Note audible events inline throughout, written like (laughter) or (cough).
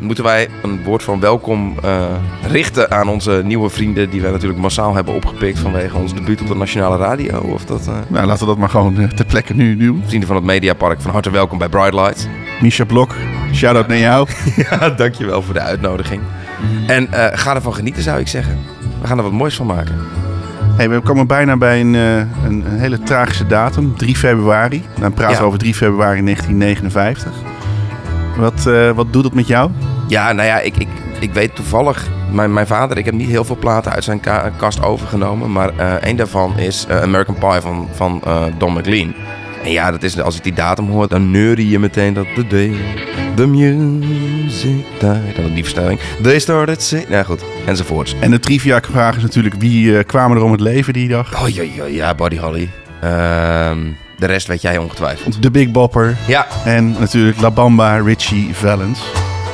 Moeten wij een woord van welkom uh, richten aan onze nieuwe vrienden... die wij natuurlijk massaal hebben opgepikt vanwege ons debuut op de Nationale Radio? Of dat, uh... Nou, laten we dat maar gewoon uh, ter plekke nu doen. Vrienden van het Mediapark, van harte welkom bij Bright Lights. Misha Blok, shout-out naar jou. (laughs) ja, dankjewel voor de uitnodiging. En ga ervan genieten, zou ik zeggen. We gaan er wat moois van maken. Hey, we komen bijna bij een, een, een hele tragische datum, 3 februari. Dan praten we over 3 februari 1959. Wat, uh, wat doet het met jou? Ja, nou ja, ik, ik, ik weet toevallig... Mijn, mijn vader, ik heb niet heel veel platen uit zijn kast overgenomen. Maar uh, een daarvan is uh, American Pie van, van Don McLean. En ja, dat is, als ik die datum hoor, dan neurie je meteen dat... The day, the music died. Dat die verstelling. They started sing... Nou goed, enzovoorts. En de trivia vraag is natuurlijk... Wie kwamen er om het leven die dag? Oh ja, ja, ja Buddy Holly. Ehm... De rest weet jij ongetwijfeld. De Big Bopper. Ja. En natuurlijk La Bamba, Richie Valens.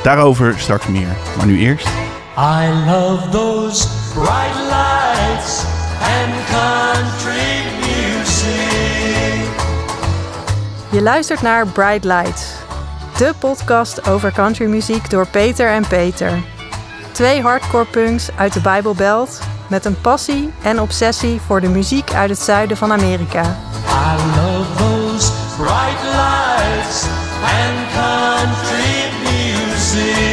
Daarover straks meer. Maar nu eerst. I love those bright lights and country music. Je luistert naar Bright Lights. De podcast over countrymuziek door Peter en Peter. Twee hardcore punks uit de Bijbelbelt met een passie en obsessie voor de muziek uit het zuiden van Amerika. I love those bright lights and country music.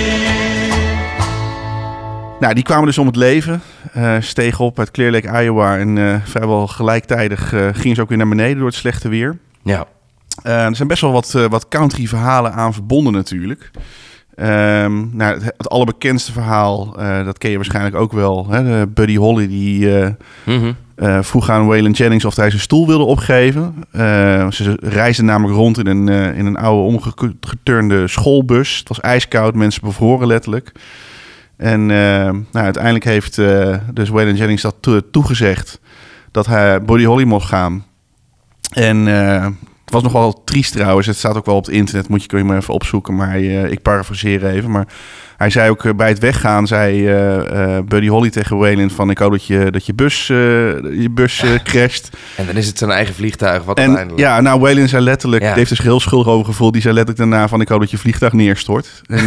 Nou, die kwamen dus om het leven. Uh, stegen op uit Clear Lake, Iowa. En uh, vrijwel gelijktijdig uh, gingen ze ook weer naar beneden door het slechte weer. Ja. er zijn best wel wat, wat country verhalen aan verbonden natuurlijk. Um, nou, het, het, allerbekendste verhaal, uh, dat ken je waarschijnlijk ook wel. Hè? Buddy Holly die uh, mm -hmm. Uh, vroeg aan Waylon Jennings of hij zijn stoel wilde opgeven. ze reisden namelijk rond in een, in een oude omgeturnde schoolbus. Het was ijskoud, mensen bevroren letterlijk. En nou, uiteindelijk heeft dus Waylon Jennings dat toegezegd dat hij Buddy Holly mocht gaan. En het was nog wel triest trouwens. Het staat ook wel op het internet. Moet je, kun je maar even opzoeken. Maar uh, ik parafraseer even. Maar hij zei ook uh, bij het weggaan, zei uh, Buddy Holly tegen Waylon van ik hoop dat je, dat je bus, je bus (laughs) crasht. En dan is het zijn eigen vliegtuig wat en, uiteindelijk... Ja, nou Waylon zei letterlijk, ja. die heeft zich heel schuldig over gevoeld. Die zei letterlijk daarna van ik hoop dat je vliegtuig neerstort. En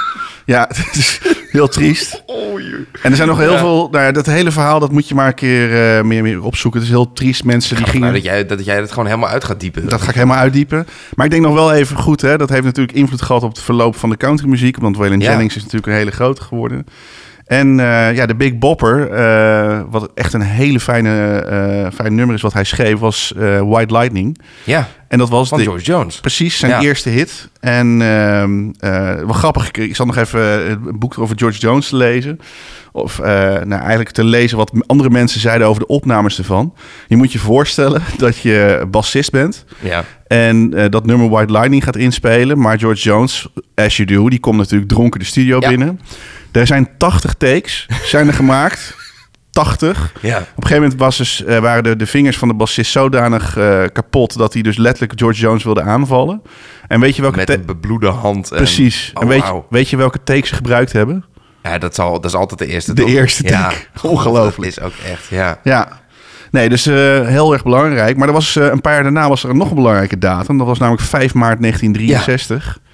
(laughs) ja, het is (laughs) heel triest. (laughs) Oh, en er zijn nog heel ja. veel. Nou ja, dat hele verhaal dat moet je maar een keer uh, meer, meer opzoeken. Het is heel triest. Mensen die gingen. Nou dat, jij, dat jij het gewoon helemaal uit gaat diepen. Dat ga ik helemaal uitdiepen. Maar ik denk nog wel even goed. Hè, dat heeft natuurlijk invloed gehad op het verloop van de countrymuziek. Want Waylon ja. Jennings is natuurlijk een hele grote geworden. En uh, ja, de Big Bopper, uh, wat echt een hele fijne, uh, fijn nummer is wat hij schreef, was White Lightning. Ja, en dat was van de, George Jones. Precies, zijn ja. eerste hit. En ehm, wat grappig, ik zat nog even het boek over George Jones te lezen. Of nou, eigenlijk te lezen wat andere mensen zeiden over de opnames ervan. Je moet je voorstellen (laughs) dat je bassist bent. Ja. En dat nummer White Lightning gaat inspelen. Maar George Jones, as you do, die komt natuurlijk dronken de studio ja. binnen. Er zijn 80 takes zijn er gemaakt. 80. Ja. Op een gegeven moment was dus, uh, waren de, de vingers van de bassist zodanig uh, kapot... dat hij dus letterlijk George Jones wilde aanvallen. En weet je welke... Met een bebloede hand. Precies. En, oh, weet, wow. weet je welke takes ze gebruikt hebben? Ja, dat, zal, dat is altijd de eerste. De toch? eerste take. (laughs) Ja. Ongelooflijk. Dat is ook echt, ja. Ja. Nee, dus uh, heel erg belangrijk. Maar er was, een paar jaar daarna was er nog een belangrijke datum. Dat was namelijk 5 maart 1963. Ja.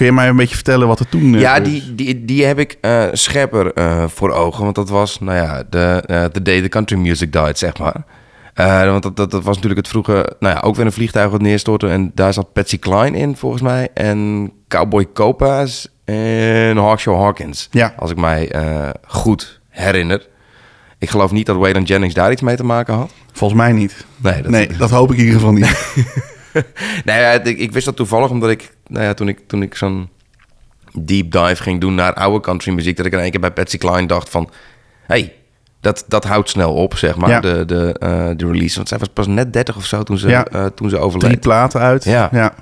Kun je mij een beetje vertellen wat er toen... Uh, ja, die, die, die heb ik uh, scherper uh, voor ogen. Want dat was, nou ja, de the day the country music died, zeg maar. want dat, dat, dat, was natuurlijk het vroege... Nou ja, ook weer een vliegtuig wat neerstortte. En daar zat Patsy Cline in, volgens mij. En Cowboy Copas en Hawkshaw Hawkins. Ja. Als ik mij goed herinner. Ik geloof niet dat Waylon Jennings daar iets mee te maken had. Volgens mij niet. Nee, dat, nee, dat hoop ik in ieder geval niet. (laughs) ik, ik, wist dat toevallig omdat ik, nou ja, toen ik, toen ik zo'n deep dive ging doen naar oude country muziek, dat ik in één keer bij Patsy Cline dacht van, hey, dat, dat houdt snel op, zeg maar, ja. de, de, uh, de release. Want zij was pas net 30 of zo toen ze, ja. uh, toen ze overleed. Drie platen uit. Ja. ja.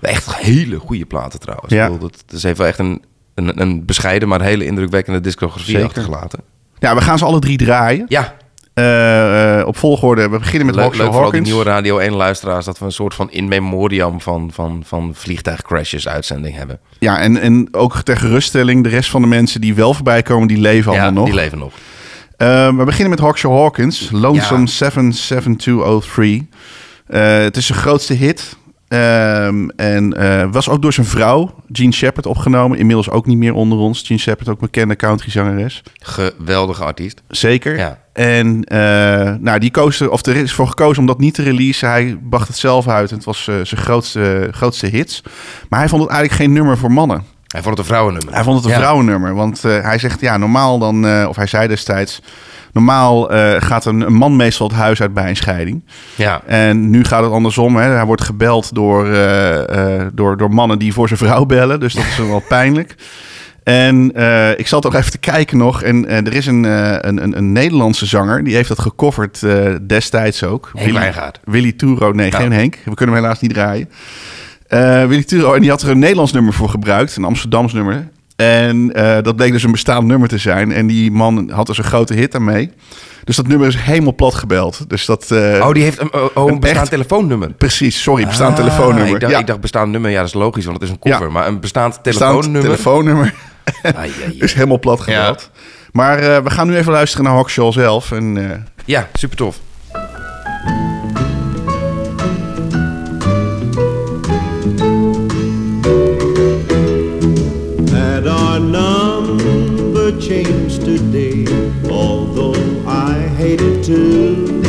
Echt hele goede platen trouwens. Ja. Ik bedoel, dat, dat is even echt een, een, een bescheiden, maar hele indrukwekkende discografie Zeker. achtergelaten. Ja, we gaan ze alle drie draaien. Ja. Uh, uh, op volgorde. We beginnen met leuk, Hawkshaw leuk Hawkins. nieuwe Radio 1 luisteraars... dat we een soort van in memoriam van, van, van vliegtuigcrashes uitzending hebben. Ja, en, en ook ter geruststelling... de rest van de mensen die wel voorbij komen... die leven ja, allemaal nog. die leven nog. Uh, we beginnen met Hawkshaw Hawkins. Lonesome ja. 77203. Uh, het is zijn grootste hit. Ehm, en eh, was ook door zijn vrouw, Jean Shepard, opgenomen. Inmiddels ook niet meer onder ons. Jean Shepard, ook bekende countryzangeres. Geweldige artiest. Zeker. Ja. En eh, nou, die koos er, of er is voor gekozen om dat niet te releasen. Hij bracht het zelf uit en het was eh, zijn grootste, grootste hits. Maar hij vond het eigenlijk geen nummer voor mannen. Hij vond het een vrouwennummer. Hij vond het een Ja. vrouwennummer. Want hij zegt, ja, normaal dan, of hij zei destijds... Normaal eh, gaat een, een man meestal het huis uit bij een scheiding. Ja. En nu gaat het andersom. Hè. Hij wordt gebeld door, eh, eh, door, door mannen die voor zijn vrouw bellen. Dus dat is wel (laughs) pijnlijk. En ik zat ook even te kijken nog. En er is een, een, een, een Nederlandse zanger. Die heeft dat gecoverd destijds ook. Henk Wijngaard. Willy Toero. Nee, Nou. geen Henk. We kunnen hem helaas niet draaien. Willy Toero. En die had er een Nederlands nummer voor gebruikt. Een Amsterdams nummer. En eh, dat bleek dus een bestaand nummer te zijn. En die man had dus een grote hit daarmee. Dus dat nummer is helemaal plat gebeld. Dus dat... eh, Oh, die heeft een, oh, oh, een Een bestaand echt- telefoonnummer. Precies, sorry, bestaand Ah, telefoonnummer. Ik dacht, ja, ik dacht bestaand nummer, ja, dat is logisch, want het is een cover. Ja. Maar een bestaand bestaand telefoonnummer. (laughs) is helemaal plat gebeld. Maar eh, we gaan nu even luisteren naar Hawkshaw zelf. En Ja, super tof. Changed today, although I hated to.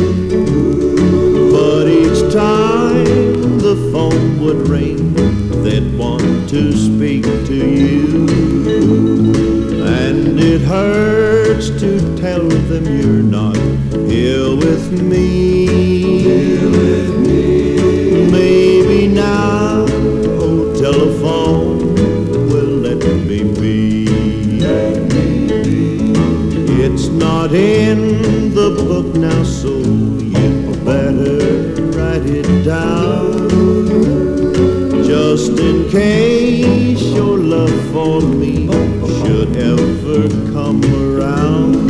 But each time the phone would ring, they'd want to speak to you. And it hurts to tell them you're not here with me. Now, so you better write it down. Just in case your love for me should ever come around.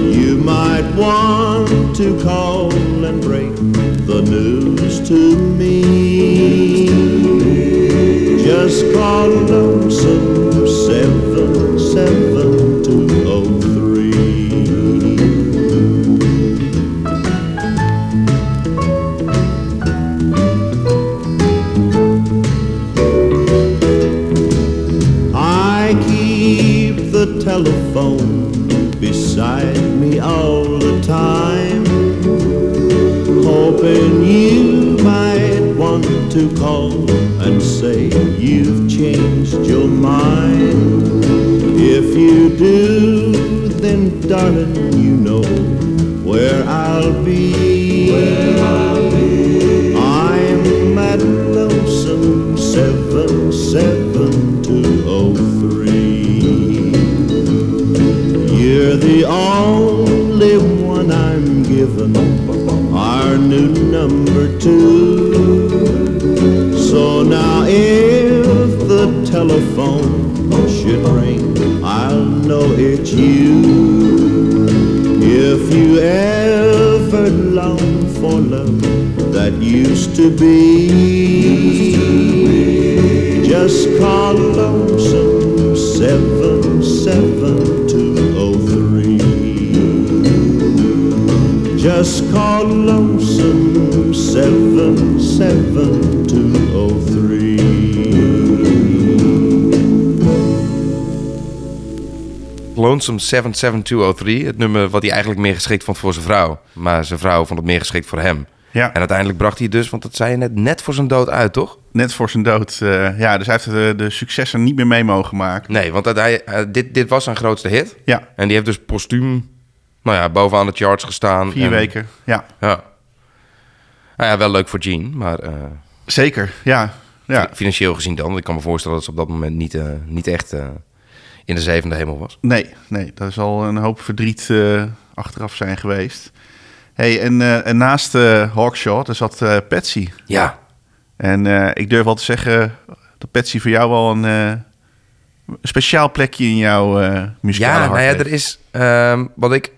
You might want to call and break the news to me. Just call to call and say you've changed your mind. If you do, then darling, you know where I'll be. where I'm at lonesome seven seven two oh three. You're the only one I'm given. Our new number two. Telephone should ring, I'll know it's you. If you ever long for love that used to be, just call lonesome seven seven two oh three. Just call lonesome seven seven two oh three. Lonesome 77203. Het nummer wat hij eigenlijk meer geschikt vond voor zijn vrouw. Maar zijn vrouw vond het meer geschikt voor hem. ja, En uiteindelijk bracht hij dus, want dat zei je net, net voor zijn dood uit, toch? net voor zijn dood. eh, ja, dus hij heeft de, de successen niet meer mee mogen maken. Nee, want dat hij, eh, dit, dit was zijn grootste hit. Ja, En die heeft dus postuum, nou ja, bovenaan de charts gestaan. vier En- weken. Ja, Ja. Nou ja, wel leuk voor Gene, maar eh, zeker. Ja, ja. financieel gezien dan. Ik kan me voorstellen dat ze op dat moment niet, niet echt in de zevende hemel was. Nee, nee, dat is al een hoop verdriet eh, achteraf zijn geweest. Hey, en, eh, en naast eh Hawkshaw, er zat Patsy. Ja, En ik durf wel te zeggen dat Patsy voor jou wel een speciaal plekje in jouw muzikale ja, hart nou ja, heeft. er is ehm, wat ik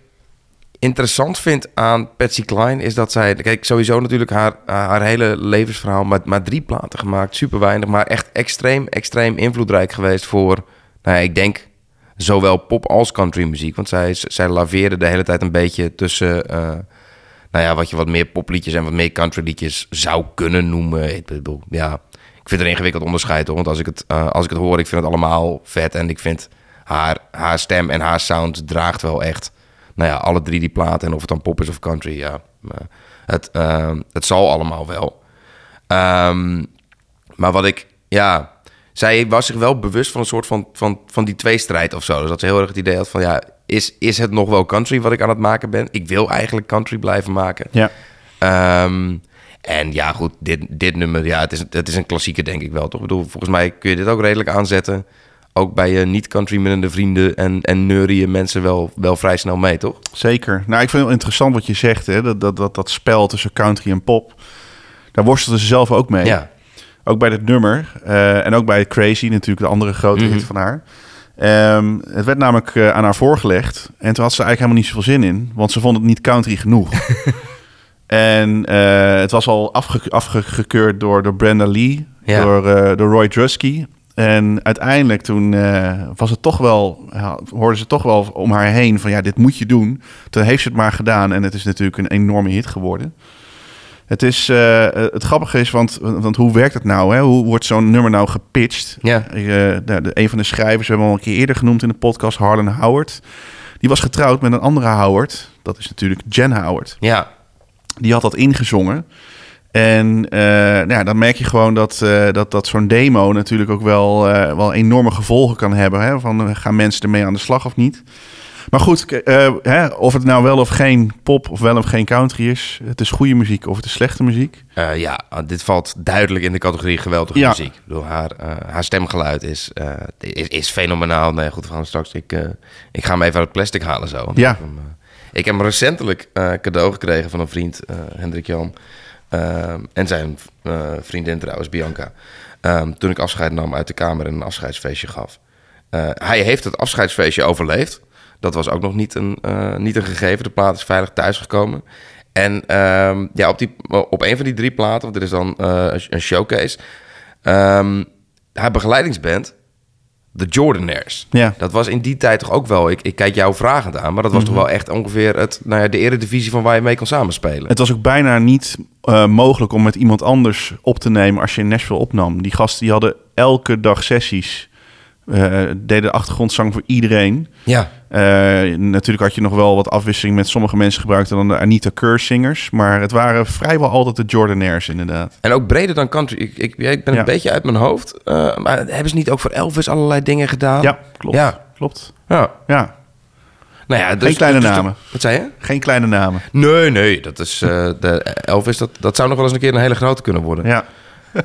interessant vind aan Patsy Cline is dat zij, kijk, sowieso natuurlijk haar, haar hele levensverhaal, maar, maar drie platen gemaakt, super weinig, maar echt extreem, extreem invloedrijk geweest voor, nou ja, ik denk zowel pop als country muziek, want zij, zij laveerde de hele tijd een beetje tussen, eh, nou ja, wat je wat meer popliedjes en wat meer countryliedjes zou kunnen noemen. Ik bedoel, ja, ik vind het een ingewikkeld onderscheid hoor. Want als ik het, uh, als ik het hoor, ik vind het allemaal vet. En ik vind haar, haar stem en haar sound draagt wel echt, nou ja, alle drie die platen. En of het dan pop is of country, ja, het, uh, het zal allemaal wel. Um, maar wat ik, ja, zij was zich wel bewust van een soort van, van, van die tweestrijd of zo. Dus dat ze heel erg het idee had van, ja, is, is het nog wel country wat ik aan het maken ben? Ik wil eigenlijk country blijven maken. Ja. Um, en ja, goed, dit, dit nummer, ja, het is, het is een klassieke denk ik wel, toch? Ik bedoel, volgens mij kun je dit ook redelijk aanzetten. Ook bij je niet-country minnende vrienden en, en neurieën mensen wel, wel vrij snel mee, toch? Zeker. Nou, ik vind het interessant wat je zegt, hè? Dat, dat, dat, dat spel tussen country en pop. Daar worstelde ze zelf ook mee. Ja. Ook bij dit nummer. Uh, en ook bij Crazy, natuurlijk de andere grote hit van haar. Um, het werd namelijk uh, aan haar voorgelegd. En toen had ze eigenlijk helemaal niet zoveel zin in. Want ze vond het niet country genoeg. (laughs) en uh, het was al afge afgekeurd door, door Brenda Lee. Ja. Door, door Roy Drusky. En uiteindelijk toen was het toch wel, ja, hoorden ze toch wel om haar heen van ja, dit moet je doen. Toen heeft ze het maar gedaan en het is natuurlijk een enorme hit geworden. Het, is, uh, het grappige is, want, want hoe werkt het nou? Hè? Hoe wordt zo'n nummer nou gepitcht? Ja. Uh, de, de, een van de schrijvers, we hebben al een keer eerder genoemd in de podcast, Harlan Howard. Die was getrouwd met een andere Howard. Dat is natuurlijk Jen Howard. Ja. Die had dat ingezongen. En uh, nou ja, dan merk je gewoon dat, dat, dat zo'n demo natuurlijk ook wel, wel enorme gevolgen kan hebben. Hè? Van gaan mensen ermee aan de slag of niet? Maar goed, uh, hè, of het nou wel of geen pop of wel of geen country is. Het is goede muziek of het is slechte muziek. Uh, ja, dit valt duidelijk in de categorie geweldige ja. muziek. Ik bedoel, haar, uh, haar stemgeluid is, is, is fenomenaal. Nee, goed, we gaan straks... Ik, ik ga hem even uit het plastic halen zo. Ja. Ik heb hem, ik heb hem recentelijk cadeau gekregen van een vriend, Hendrik Jan. en zijn vriendin trouwens, Bianca. Um, toen ik afscheid nam uit de kamer en een afscheidsfeestje gaf. hij heeft het afscheidsfeestje overleefd. Dat was ook nog niet een, uh, niet een gegeven. De plaat is veilig thuisgekomen. En um, ja, op, die, op een van die drie platen, want er is dan uh, een showcase. Um, haar begeleidingsband, de Jordanaires. Ja. Dat was in die tijd toch ook wel... Ik, ik kijk jou vragend aan, maar dat was mm -hmm. toch wel echt ongeveer... Het, nou ja, de eredivisie van waar je mee kon samenspelen. Het was ook bijna niet uh, mogelijk om met iemand anders op te nemen... als je in Nashville opnam. Die gasten die hadden elke dag sessies... Uh, deden achtergrondzang voor iedereen. Ja. Uh, natuurlijk had je nog wel wat afwisseling met sommige mensen gebruikt dan de Anita Kerr zingers. Maar het waren vrijwel altijd de Jordanaires inderdaad. En ook breder dan country. Ik, ik, ik ben Ja. een beetje uit mijn hoofd. Uh, maar hebben ze niet ook voor Elvis allerlei dingen gedaan? Ja, klopt. Ja. Klopt. Ja. Ja, Nou ja, dus, Geen kleine dus- namen. Wat zei je? geen kleine namen. Nee, nee. Dat is uh, de Elvis. Dat, dat zou nog wel eens een keer een hele grote kunnen worden. Ja. (laughs)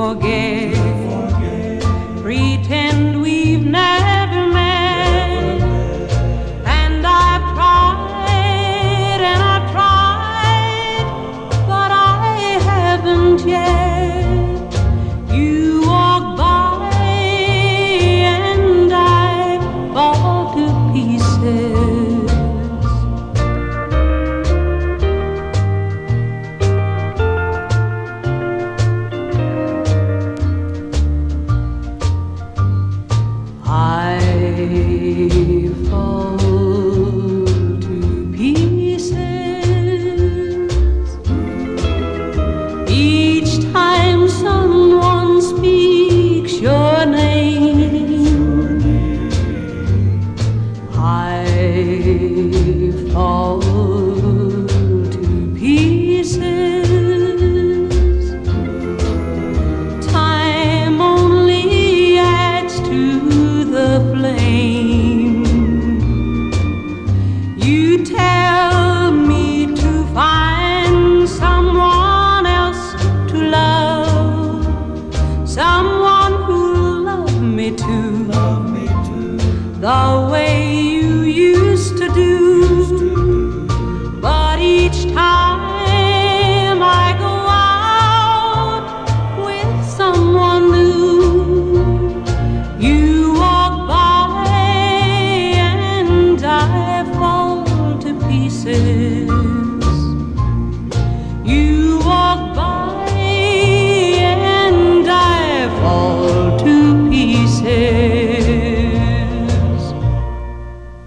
forget,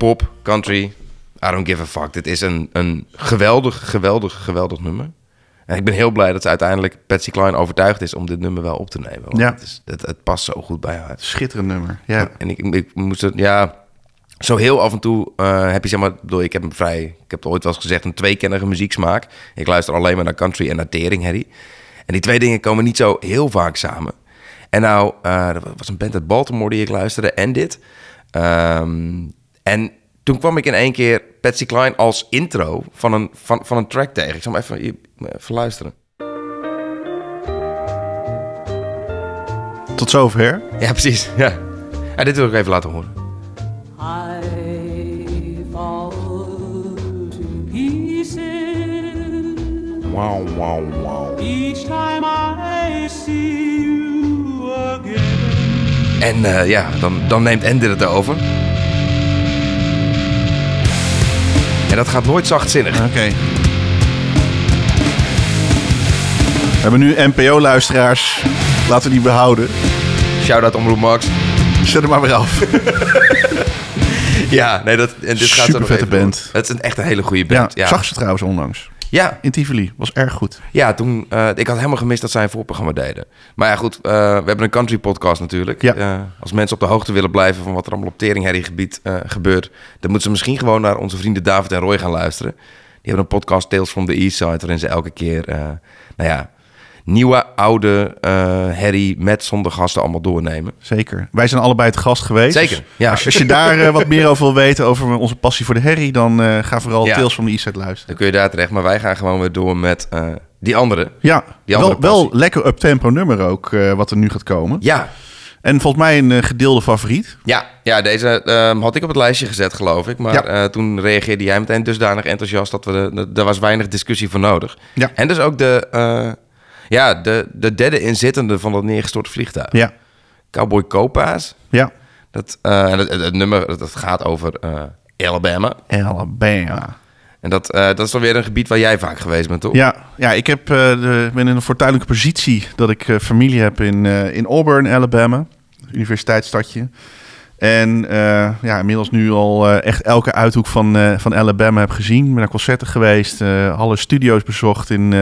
Pop, country, I don't give a fuck. Dit is een, een geweldig, geweldig, geweldig nummer. En ik ben heel blij dat ze uiteindelijk Patsy Cline overtuigd is om dit nummer wel op te nemen. Want Ja. het, is, het, het past zo goed bij haar. Schitterend nummer. Ja. En ik, ik moest het, ja, zo heel af en toe eh, heb je zeg maar, bedoel, ik heb een vrij, ik heb het ooit wel eens gezegd, een tweekennige muzieksmaak. Ik luister alleen maar naar country en naar tering, Harry. En die twee dingen komen niet zo heel vaak samen. En nou, eh, er was een band uit Baltimore die ik luisterde en dit. Ehm, en toen kwam ik in één keer Patsy Cline als intro van een, van, van een track tegen. Ik zal hem even, even luisteren. Tot zover. Ja, precies. Ja. ja, dit wil ik even laten horen. Wauw, wauw, wauw. each time I see you again. En eh, ja, dan, dan neemt Ender het over. En dat gaat nooit zachtzinnig. Oké. We hebben nu NPO-luisteraars. Laten we die behouden. Shout-out Omroep Max. Zet hem maar weer af. (laughs) Ja, nee, dat, en dit gaat zo nog even band. door. Het is een, echt een hele goede Ja, band. Ja, zag ze trouwens onlangs. Ja, In Tivoli. Was erg goed. ja toen, eh, ik had helemaal gemist dat zij een voorprogramma deden. Maar ja, goed, eh, we hebben een country podcast natuurlijk. Ja. Eh, als mensen op de hoogte willen blijven van wat er allemaal op teringherriegebied gebeurt... dan moeten ze misschien gewoon naar onze vrienden David en Roy gaan luisteren. Die hebben een podcast Tales from the East Side... waarin ze elke keer, nou ja, nieuwe, oude eh herrie met zonder gasten allemaal doornemen. Zeker. Wij zijn allebei het gast geweest. Zeker, Dus ja. Als, als je daar eh, wat meer over wil weten, over onze passie voor de herrie, dan eh, ga vooral Ja. Tales the East Side luisteren. Dan kun je daar terecht. Maar wij gaan gewoon weer door met die andere. Ja, Die wel, andere wel lekker up-tempo nummer ook, wat er nu gaat komen. Ja, En volgens mij een gedeelde favoriet. ja, ja deze ehm, had ik op het lijstje gezet, geloof ik. Maar Ja. toen reageerde jij meteen dusdanig enthousiast dat we de, de- er was weinig discussie voor nodig. Ja. En dus ook de, ja, de, de derde inzittende van dat neergestorte vliegtuig. Ja, Cowboy Copa's. ja. Dat, eh, het, nummer dat, dat gaat over eh, Alabama. Alabama. En dat, eh, dat is dan weer een gebied waar jij vaak geweest bent, toch? Ja, ja ik heb, de, ben in een voortuinlijke positie dat ik familie heb in, in Auburn, Alabama. Universiteitsstadje. En ja, inmiddels nu al echt elke uithoek van, van Alabama heb gezien. Ben naar concerten geweest, alle studio's bezocht in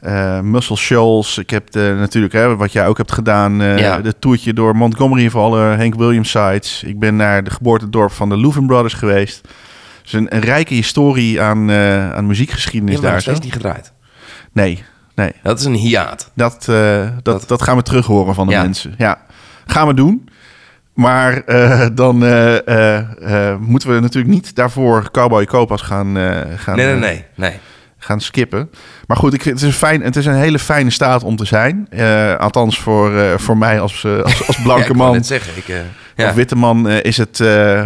eh eh, Muscle Shoals. Ik heb de, natuurlijk, hè, wat jij ook hebt gedaan, eh Ja. de toertje door Montgomery voor alle Hank Williams sites. Ik ben naar de geboortedorp van de Louvin Brothers geweest. Dus een, een rijke historie aan, eh, aan muziekgeschiedenis daar. Zo. steeds niet gedraaid. Nee, nee. Dat is een hiaat. Dat, eh, dat, dat, gaan we terug horen van de Ja. mensen. Ja, gaan we doen. Maar eh, dan eh, eh, eh, moeten we natuurlijk niet daarvoor Cowboy Copas gaan, eh, gaan, Nee, nee, eh, nee. nee. gaan skippen. Maar goed, ik, vind- het, is een fijn, het is een hele fijne staat om te zijn. Eh, althans voor, eh, voor mij als, eh, als, als (laughs) blanke man. zeggen. Ik, ja. Of witte man is het,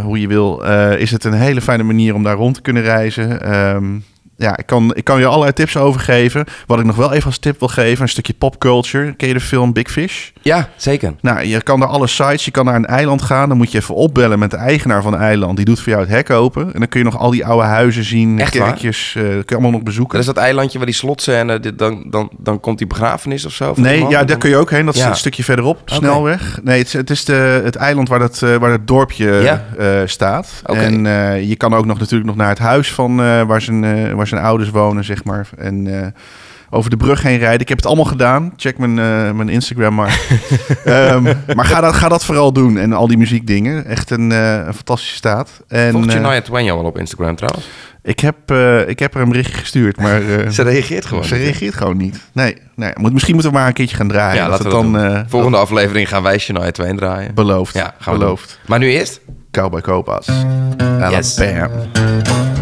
hoe je wil, is het een hele fijne manier om daar rond te kunnen reizen. Ehm, ja, ik kan, ik kan je allerlei tips over geven. Wat ik nog wel even als tip wil geven, een stukje popculture. Ken je de film Big Fish? ja, zeker. Nou, je kan naar alle sites, je kan naar een eiland gaan. Dan moet je even opbellen met de eigenaar van het eiland. Die doet voor jou het hek open. En dan kun je nog al die oude huizen zien, Echt kerkjes. eh, kun je allemaal nog bezoeken. Dat is dat eilandje waar die slotscène, dit, dan, dan, dan komt die begrafenis of zo? Nee, ja, Dan- daar kun je ook heen. Dat is Ja. een stukje verderop, de snelweg. Nee, het is, het is de, het eiland waar, dat, eh, waar het dorpje Ja. eh, staat. En eh, je kan ook nog natuurlijk nog naar het huis van eh, waar, zijn, eh, waar zijn ouders wonen, zeg maar. En eh, over de brug heen rijden. Ik heb het allemaal gedaan. Check mijn, eh, mijn Instagram maar. (laughs) Ehm, maar ga dat, ga dat vooral doen. En al die muziekdingen. Echt een, eh, een fantastische staat. En, Volgt Twain jou wel op Instagram trouwens? ik, heb, ik heb er een berichtje gestuurd, maar... Ze reageert gewoon. ze niet, reageert gewoon niet. Nee, nee. Moet, misschien moeten we maar een keertje gaan draaien. Ja, laten we dan Volgende aflevering gaan wij Shania Twain draaien. beloofd. Ja, gaan beloofd. Maar nu eerst? Cowboy Copas. Yes. Alabama.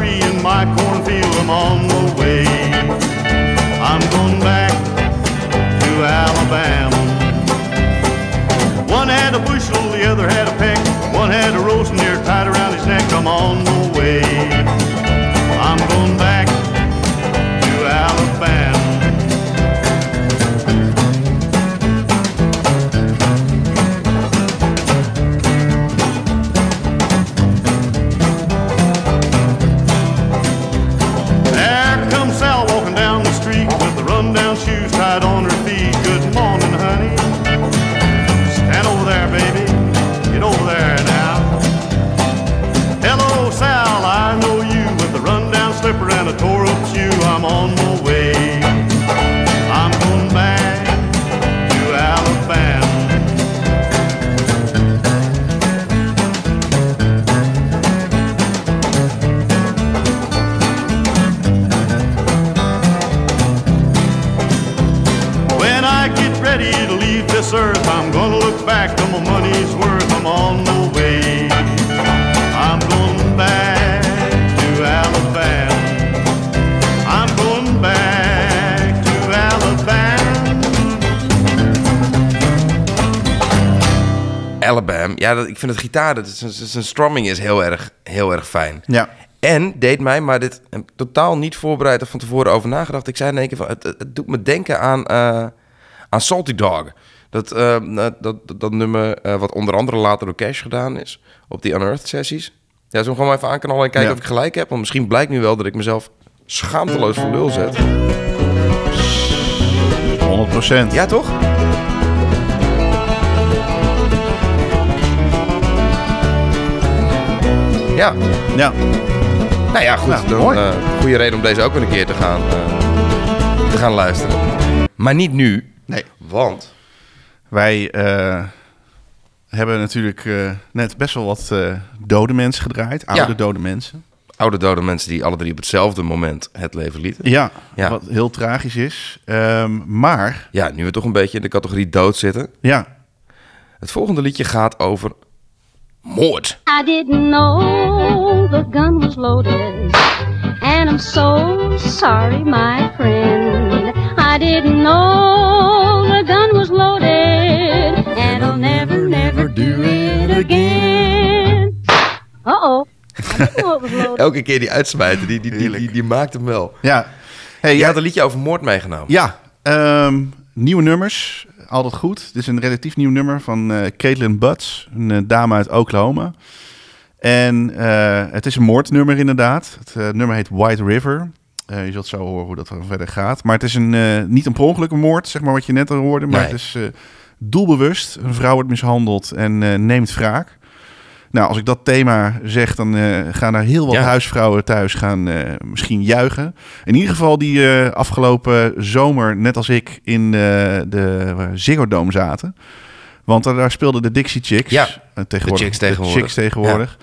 tree in my cornfield. I'm on the way. I'm going back to Alabama. One had a bushel, the other had a peck. One had a roast near tied around his neck. I'm on the way. I'm going back. Ja, dat, ik vind het gitaar, dat is, strumming is heel erg, heel erg fijn. Ja. En deed mij, maar dit ik totaal niet voorbereid of van tevoren over nagedacht. Ik zei in één keer van, het, het, doet me denken aan, eh, aan Salty Dog. Dat, eh, dat, dat, dat nummer eh, wat onder andere later door Cash gedaan is. Op die Unearthed sessies. Ja, zo gewoon even aanknallen en kijken Ja. of ik gelijk heb. Want misschien blijkt nu wel dat ik mezelf schaamteloos voor lul zet. 100 procent. Ja, toch? Ja, Ja. nou ja, goed. Nou, dan, mooi. eh, goede reden om deze ook weer een keer te gaan, eh, te gaan luisteren. Maar niet nu, Nee. want... Wij eh, hebben natuurlijk net best wel wat dode mensen gedraaid. Oude Ja. dode mensen. Oude dode mensen die alle drie op hetzelfde moment het leven lieten. Ja, Ja. wat heel tragisch is. Ehm, maar, Ja, nu we toch een beetje in de categorie dood zitten. ja, Het volgende liedje gaat over moord. I didn't know the gun was loaded. And I'm so sorry, my friend. I didn't know the gun was loaded. And I'll never, never do it again. Uh-oh. I didn't know it was (laughs) loaded. Elke keer die uitsmijten, die, die, die, die, die maakt hem wel. ja. Hey, Je ja, had een liedje over moord meegenomen. ja ehm, nieuwe nummers. Altijd goed. Dit is een relatief nieuw nummer van eh Caitlin Butts, een eh, dame uit Oklahoma. En eh, het is een moordnummer inderdaad. Het nummer heet White River. Je zult zo horen hoe dat dan verder gaat. Maar het is een, niet een per ongeluk een moord, zeg maar wat je net al hoorde. Maar Nee. het is doelbewust. Een vrouw wordt mishandeld en neemt wraak. Nou, als ik dat thema zeg, dan eh, gaan er heel wat Ja. huisvrouwen thuis gaan eh, misschien juichen. In ieder geval die eh, afgelopen zomer, net als ik, in de Ziggo Dome zaten. Want daar, speelden de Dixie Chicks. Ja, tegenwoordig, Chicks tegenwoordig. Chicks tegenwoordig.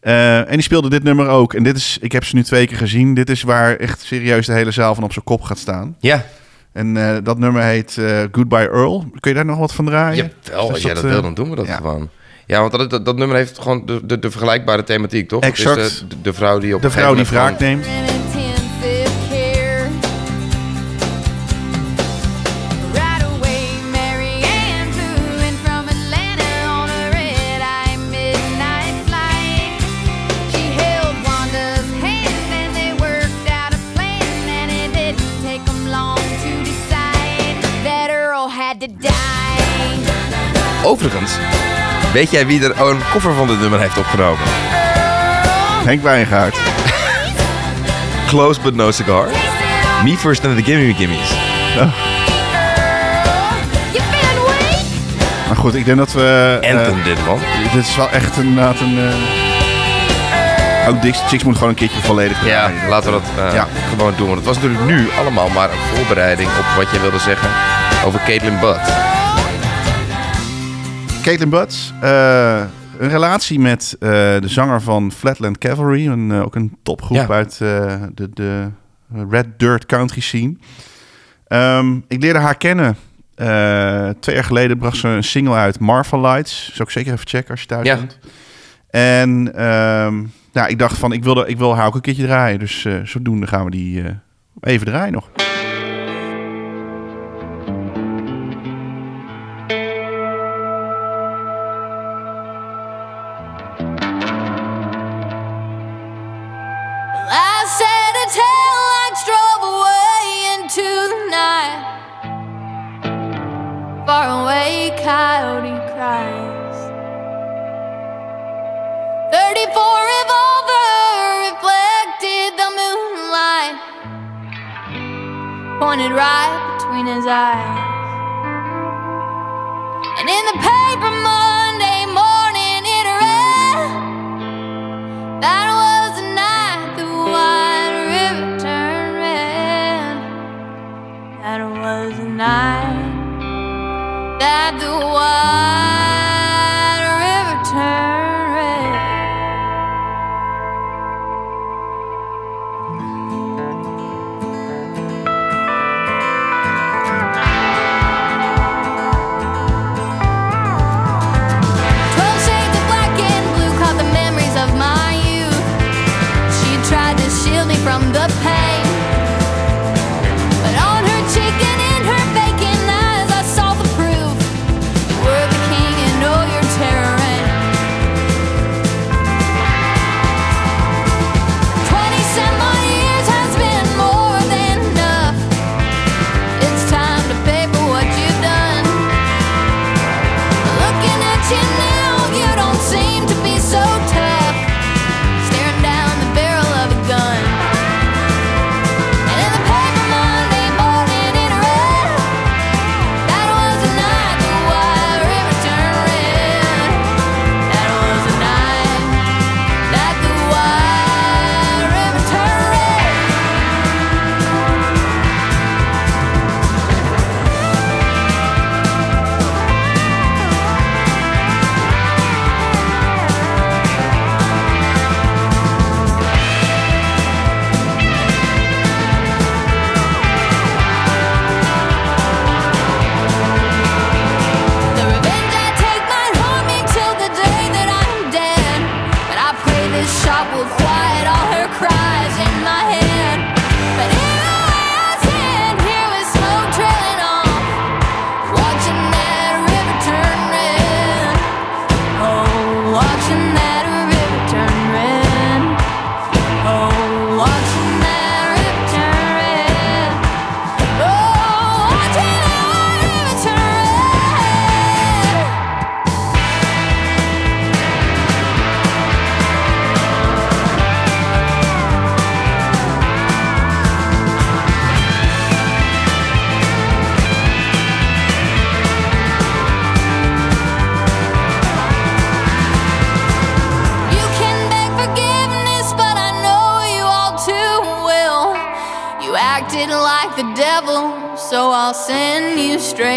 En die speelden dit nummer ook. En dit is, ik heb ze nu twee keer gezien. Dit is waar echt serieus de hele zaal van op zijn kop gaat staan. Ja, En dat nummer heet Goodbye Earl. Kun je daar nog wat van draaien? jawel. Als jij dat wil, dan doen we dat ja. gewoon. Ja, want dat, dat, dat nummer heeft gewoon de, de, de vergelijkbare thematiek, toch? Is Exact. de, de vrouw die op De vrouw die wraak neemt. Overigens, weet jij wie er een koffer van dit nummer heeft opgenomen? Henk Wijngaard. Close but no cigar. Me first and the Gimme Gimmies. Weak? Maar goed, ik denk dat we... eh, Anthem dit, man. dit is wel echt inderdaad een... eh Ook Dixie Chicks moet gewoon een keertje volledig Ja, draaien. laten we dat eh, Ja. gewoon doen. Want het was natuurlijk nu allemaal maar een voorbereiding op wat jij wilde zeggen over Caitlin Butt. Caitlin Butts. eh, een relatie met eh, de zanger van Flatland Cavalry. Een, eh, ook een topgroep Ja. uit de, de Red Dirt country scene. Ehm, ik leerde haar kennen. twee jaar geleden bracht ze een single uit, Marva Lights. Zou ik zeker even checken als je thuis Ja. bent. En ehm, ja, ik dacht van, ik, wilde, ik wil haar ook een keertje draaien. Dus zodoende gaan we die even draaien nog. Pointed right between his eyes. And in the paper Monday morning it read that was the night the White River turned red. That was the night that the White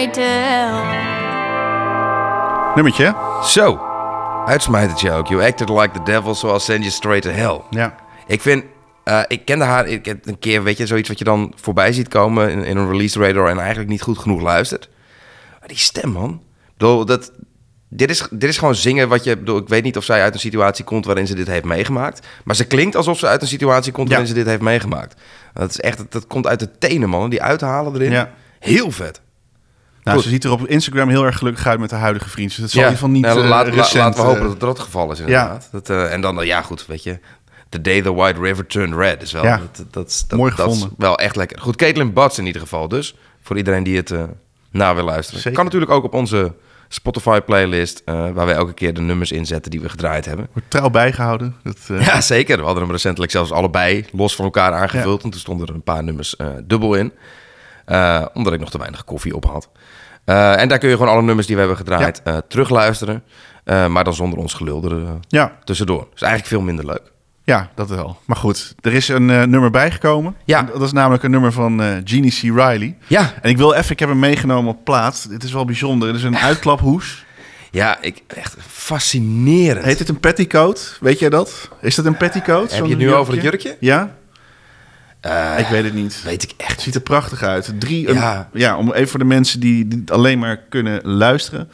to hell. Nummertje, hè? Zo, uitsmijtertje ook. You acted like the devil, so I'll send you straight to hell. Ja. Ik vind, eh, ik kende haar, ik heb een keer, weet je, zoiets wat je dan voorbij ziet komen in, in een release radar en eigenlijk niet goed genoeg luistert. Maar die stem, man. Ik bedoel, dat, dit, is, dit is gewoon zingen wat je, ik bedoel, ik weet niet of zij uit een situatie komt waarin ze dit heeft meegemaakt. Maar ze klinkt alsof ze uit een situatie komt Ja. waarin ze dit heeft meegemaakt. Dat is echt, dat, dat komt uit de tenen, man. Die uithalen erin. Ja. Heel vet. Nou, ze ziet er op Instagram heel erg gelukkig uit met de huidige vriend. Dus dat zal Ja. in ieder geval niet Nou, eh, laat- la- recent... laten we hopen eh, dat het dat het geval is, inderdaad. Dat, eh, en dan, eh, ja goed, weet je... The Day the White River Turned Red is wel... Ja. Dat, dat, dat, dat, Mooi dat is gevonden. wel echt lekker. Goed, Caitlin Butts in ieder geval dus. Voor iedereen die het eh na wil luisteren. Zeker. Kan natuurlijk ook op onze Spotify-playlist... eh, waar wij elke keer de nummers inzetten die we gedraaid hebben. Wordt trouw bijgehouden. Dat, eh, Ja, zeker. We hadden hem recentelijk zelfs allebei los van elkaar aangevuld. En toen stonden er een paar nummers eh, dubbel in. Eh, omdat ik nog te weinig koffie op had. Eh, en daar kun je gewoon alle nummers die we hebben gedraaid eh, terugluisteren. Eh, maar dan zonder ons gelul er eh, ja, tussendoor. Dus eigenlijk veel minder leuk. ja, dat wel. Maar goed, er is een nummer bijgekomen. Ja. Dat is namelijk een nummer van eh Jeannie C. Riley. Ja, En ik wil even, ik heb hem meegenomen op plaat. Dit is wel bijzonder. Het is een uitklaphoes. ja ik, echt fascinerend. Heet het een petticoat? Weet jij dat? Is dat een petticoat? Heb Zo'n je het nu over het jurkje? Ja? Eh, ik weet het niet. Weet ik echt Het ziet er prachtig uit. Drie, Ja. een- ja, om even voor de mensen die, alleen maar kunnen luisteren.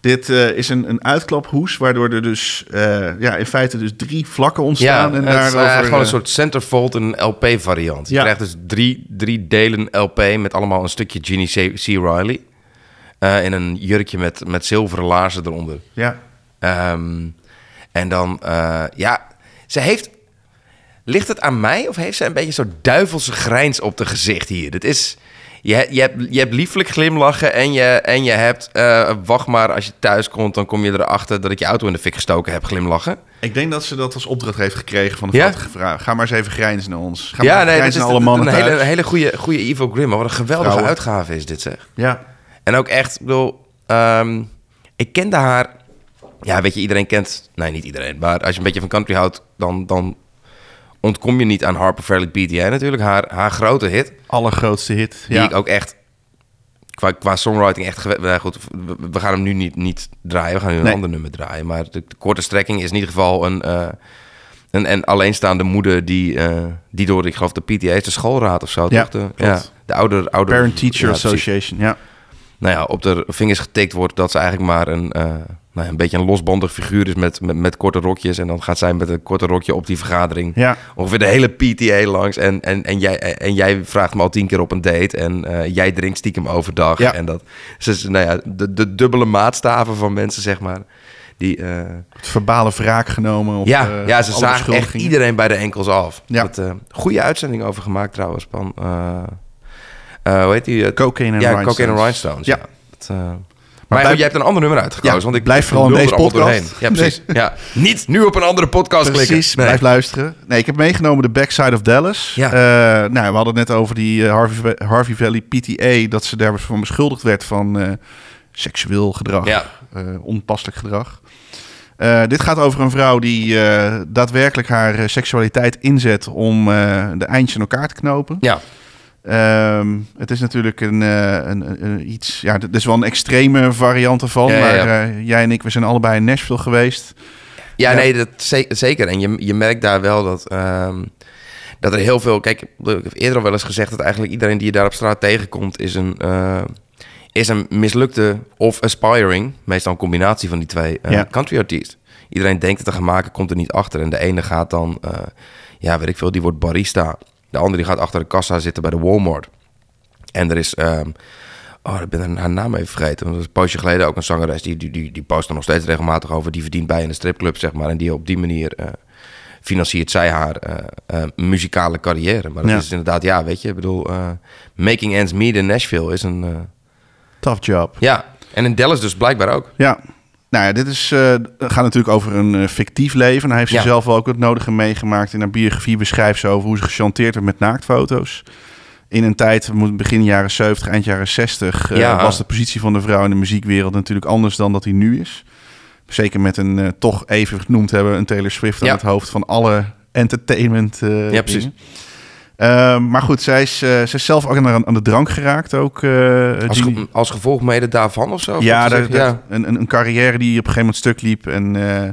Dit eh, is een, een uitklaphoes, waardoor er dus eh, ja, in feite dus drie vlakken Ja, ontstaan. en het is daarover, eigenlijk gewoon een soort centerfold, een LP-variant. Je Ja. krijgt dus drie, drie delen LP met allemaal een stukje Ginny C. C. Riley. In een jurkje met, met zilveren laarzen eronder. Ja, Ehm, en dan, ja, ze heeft... Ligt het aan mij of heeft ze een beetje zo'n duivelse grijns op de gezicht hier? Dit is... Je, je, hebt, je hebt lieflijk glimlachen en je, en je hebt... eh, wacht maar, als je thuis komt, dan kom je erachter... dat ik je auto in de fik gestoken heb glimlachen. Ik denk dat ze dat als opdracht heeft gekregen van de Ja? fotograaf. Ga maar eens even grijnzen naar ons. Ga ja, maar nee, naar alle mannen een hele, thuis. hele goede, goede Ivo Grim. maar Wat een geweldige Vrouwen. uitgave is dit, zeg. Ja, En ook echt, ik bedoel, ehm, ik kende haar. Ja, weet je, iedereen kent. Nee, niet iedereen. Maar als je een beetje van country houdt, dan, dan ontkom je niet aan Harper Fairly PTA natuurlijk. Haar, haar grote hit, allergrootste hit. die ja. ik ook echt. Qua, qua songwriting echt nou goed, we, we gaan hem nu niet, niet draaien. We gaan nu een Nee. ander nummer draaien. Maar de, de korte strekking is in ieder geval een, eh, een, een alleenstaande moeder die, eh, die door, ik geloof, de PTA de schoolraad of zo, Ja, toch? De, ja, de ouder, ouder Parent Teacher ja, Association. Ja. nou ja, op de vingers getikt wordt dat ze eigenlijk maar een, eh, nou een beetje een losbandig figuur is met, met, met korte rokjes. En dan gaat zij met een korte rokje op die vergadering Ja. ongeveer de hele PTA langs. En, en, en, jij, en jij vraagt me al tien keer op een date. En eh, jij drinkt stiekem overdag. Ja. En dat dus, nou ja, de, de dubbele maatstaven van mensen, zeg maar. Die, eh, Het verbale wraak genomen op ja, eh, ja, ze zagen echt iedereen bij de enkels af. Ja. Dat, goede uitzending over gemaakt trouwens. Van, hoe heet die? Cocaine and ja, Rhinestones. Cocaine and Rhinestones. Ja. Ja. Dat, maar jij hebt een ander nummer uitgekozen. Ja, want ik blijf vooral in deze podcast. doorheen. Ja, precies. Ja. (laughs) Niet nu op een andere podcast klikken. Precies, Nee. blijf luisteren. Nee, ik heb meegenomen de Backside of Dallas. Ja. Eh, nou, we hadden het net over die eh, Harvey, Harvey Valley PTA... dat ze daarvan beschuldigd werd van eh, seksueel gedrag, Ja. onpasselijk gedrag. Dit gaat over een vrouw die daadwerkelijk haar seksualiteit inzet... om de eindjes in elkaar te knopen. Ja, Ehm, het is natuurlijk een, eh, een, een- een iets... Ja, dit is wel een extreme variant ervan. Ja, maar ja. eh, jij en ik, we zijn allebei in Nashville geweest. ja, Ja. nee, dat ze- zeker. En je, je merkt daar wel dat, ehm, dat er heel veel... Kijk, ik heb eerder al wel eens gezegd... dat eigenlijk iedereen die je daar op straat tegenkomt... is een, eh, is een mislukte of aspiring... meestal een combinatie van die twee... country artiest. Iedereen denkt het te gaan maken, komt er niet achter. En de ene gaat dan... ja, weet ik veel, die wordt barista. De andere die gaat achter de kassa zitten bij de Walmart. En er is... ehm, Oh, ik ben haar naam even vergeten. Want dat is een poosje geleden ook een zangeres. Die, die, die, die post er nog steeds regelmatig over. Die verdient bij in de stripclub, zeg maar. En die op die manier eh, financiert zij haar eh, eh, muzikale carrière. Maar dat Ja. is inderdaad, ja, weet je. Ik bedoel, making ends meet in Nashville is een... Tough job. ja, en in Dallas dus blijkbaar ook. Ja. Nou ja, dit is, eh, gaat natuurlijk over een eh, fictief leven. Hij heeft Ja. zelf wel ook het nodige meegemaakt. In haar biografie beschrijft ze over hoe ze gechanteerd werd met naaktfoto's. In een tijd, we moeten begin jaren 70, eind jaren 60, eh, Ja. was de positie van de vrouw in de muziekwereld natuurlijk anders dan dat die nu is. Zeker met een, toch even genoemd hebben, een Taylor Swift aan Ja. het hoofd van alle entertainment. Ja, precies. dingen. Ehm, maar goed, zij is, eh, zij is zelf ook aan, aan de drank geraakt. Ook, eh, Als, ge- als gevolg mede daarvan of zo? ja, daar, Een, een, een carrière die op een gegeven moment stuk liep. En, eh,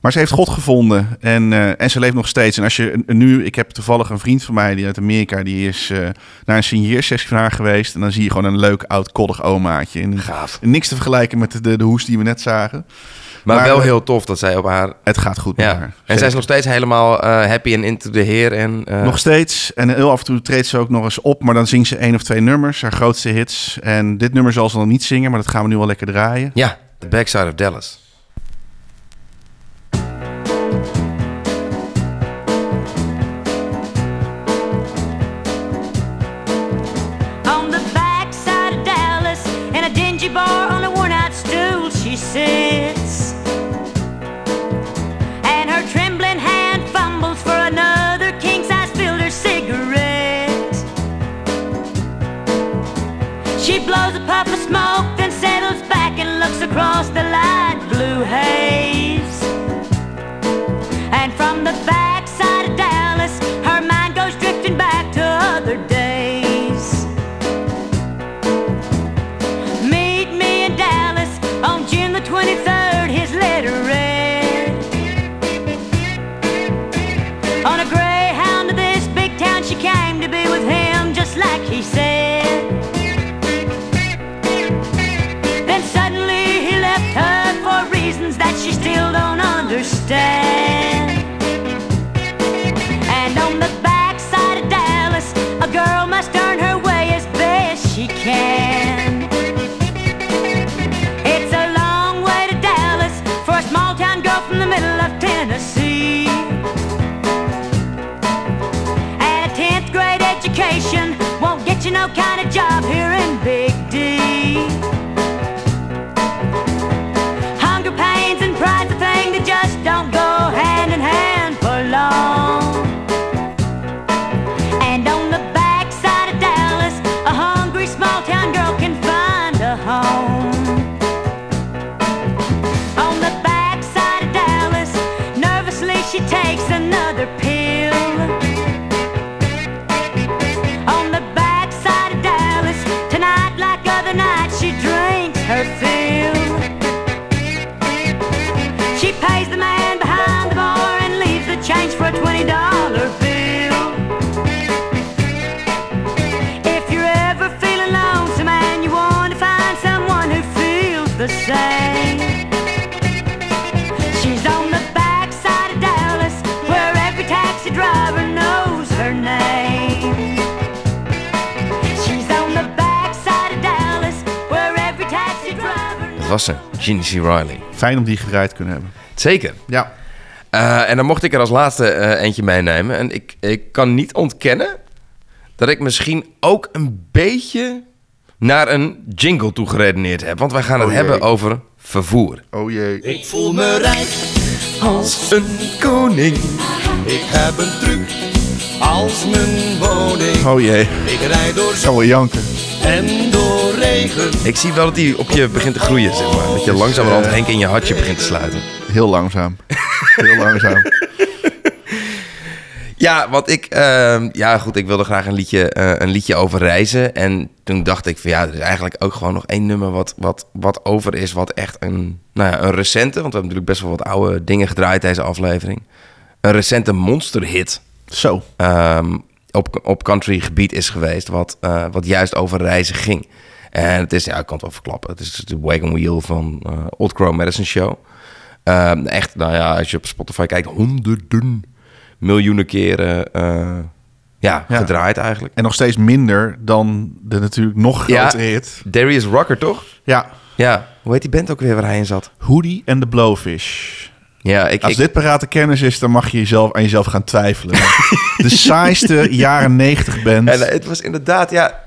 maar ze heeft God gevonden en, en ze leeft nog steeds. En als je nu, ik heb toevallig een vriend van mij die uit Amerika, die is naar een signeersessie van haar geweest. En dan zie je gewoon een leuk oud koddig omaatje. En, Gaaf. Niks te vergelijken met de, de hoes die we net zagen. Maar, Maar, wel heel tof dat zij op haar... Het gaat goed met Ja. haar. En zij is nog steeds helemaal eh, happy en into the heer. En, eh, Nog steeds. En heel af en toe treedt ze ook nog eens op. Maar dan zingt ze één of twee nummers, haar grootste hits. En dit nummer zal ze dan niet zingen, maar dat gaan we nu wel lekker draaien. Ja, The Backside of Dallas. Across the light blue haze. you kind of job here in Bay. Dat was ze, Jeannie C. Riley. Fijn om die gedraaid te kunnen hebben. Zeker. Ja. Eh, en dan mocht ik er als laatste eh, eentje meenemen. En ik, ik kan niet ontkennen dat ik misschien ook een beetje naar een jingle toe geredeneerd heb. Want wij gaan het Oh hebben over vervoer. Oh jee. Ik voel me rijk als Een koning. ik heb een truc als mijn woning. Oh jee. Ik rijd door zon kan wel janken. en door regen. Ik zie wel dat die op je begint te groeien, zeg maar. Dat je langzamerhand Eh. Henk in je hartje begint te sluiten. Heel langzaam. Heel langzaam. (laughs) Ja, want ik, ehm, ja goed, ik wilde graag een liedje, eh, een liedje over reizen. En toen dacht ik van ja, er is eigenlijk ook gewoon nog één nummer wat, wat, wat over is. Wat echt een, nou ja, een recente, want we hebben natuurlijk best wel wat oude dingen gedraaid deze aflevering. Een recente monsterhit Zo. ehm, op, op country gebied is geweest. Wat, eh, wat juist over reizen ging. En het is, ja, ik kan het wel verklappen. Het is de Wagon Wheel van eh, Old Crow Medicine Show. Ehm, echt, nou ja, als je op Spotify kijkt, honderden miljoenen keren eh, ja, Ja. gedraaid eigenlijk. En nog steeds minder dan de natuurlijk nog Ja. grotere hit. Darius Rucker, toch? Ja. Ja, hoe heet die band ook weer waar hij in zat? Hoodie and the Blowfish. Ja, ik, Als ik, dit parate kennis is, dan mag je jezelf aan jezelf gaan twijfelen. (laughs) de saaiste jaren 90 band. en, eh, het was inderdaad, ja,